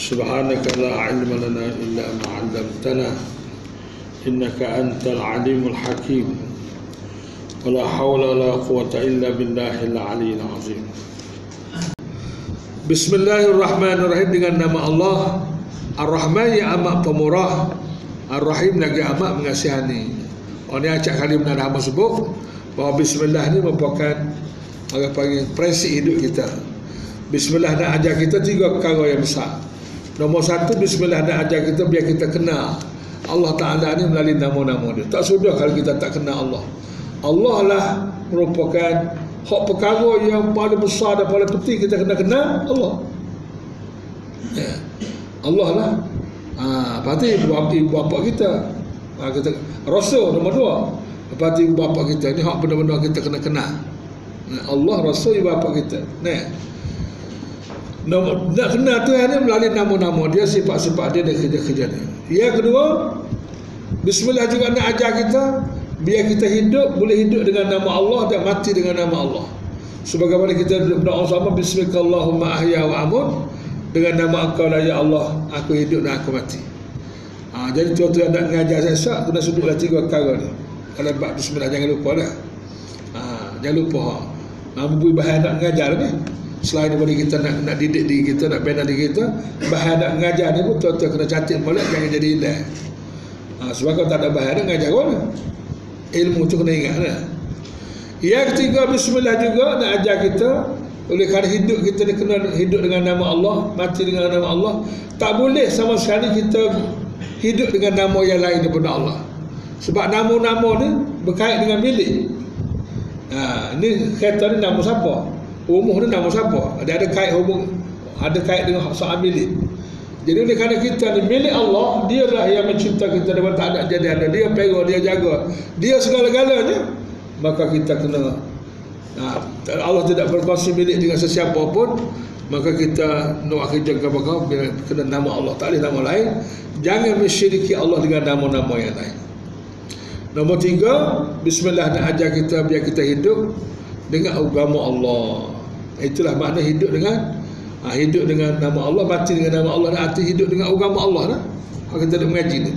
سبحانك لا علم لنا إلا ما علمتنا إنك أنت العليم الحكيم ولا حول ولا قوة إلا بالله العلي العظيم بسم الله الرحمن الرحيم dengan nama Allah Ar-Rahman yang amat pemurah Ar-Rahim lagi amat mengasihani Orang ni acak kali benar hamba sebut bahawa Bismillah ni merupakan orang panggil prinsip hidup kita Bismillah nak ajar kita tiga perkara yang besar Nombor satu Bismillah nak ajar kita biar kita kenal Allah Ta'ala ni melalui nama-nama dia. Tak sudah kalau kita tak kenal Allah. Allah lah merupakan hak perkara yang paling besar dan paling penting kita kena kenal Allah. Ya. Allah lah. Ha, lepas tu ibu, ibu bapa kita. Ha, kita Rasul nombor dua. Lepas tu ibu bapa kita ni hak benda-benda kita kena kenal Allah Rasul ibu bapa kita. Ni Nombor, nak kenal Tuhan ni melalui nama-nama dia, sifat-sifat dia dan kerja-kerja dia. Yang kedua, Bismillah juga nak ajar kita biar kita hidup boleh hidup dengan nama Allah dan mati dengan nama Allah. Sebagaimana kita berdoa sama Bismillahirrahmanirrahim ahya wa amut dengan nama Engkau lah ya Allah aku hidup dan aku mati. Ha, jadi tuan-tuan nak mengajar saya syak kena sebutlah tiga perkara ni. Kalau bab bismillah jangan lupa dah. Ha, jangan lupa. Ha, memberi bahan nak mengajar ni selain daripada kita nak nak didik diri kita nak bina diri kita bahan nak mengajar ni pun tuan-tuan kena catat molek jangan jadi hilang ha, sebab kalau tak ada bahan nak mengajar mana? Ilmu tu kena ingat lah. Yang ketiga bismillah juga nak ajar kita. Oleh kerana hidup kita ni kena hidup dengan nama Allah mati dengan nama Allah. Tak boleh sama sekali kita hidup dengan nama yang lain daripada Allah. Sebab nama-nama ni berkait dengan milik ha, ni kata ni nama siapa Umuh ni nama siapa? Dia ada kait hubung ada kait dengan soal milik. Jadi oleh kerana kita ni milik Allah, dia lah yang mencipta kita daripada tak ada jadi ada. Dia pegang, dia jaga. Dia segala-galanya. Maka kita kena nah, Allah tidak berkongsi milik dengan sesiapa pun maka kita nak kerja ke apa kena nama Allah tak boleh nama lain jangan mensyiriki Allah dengan nama-nama yang lain nombor tiga Bismillah nak ajar kita biar kita hidup dengan agama Allah itulah makna hidup dengan ha, hidup dengan nama Allah mati dengan nama Allah dan arti hidup dengan agama Allah lah ha, kita nak mengaji ni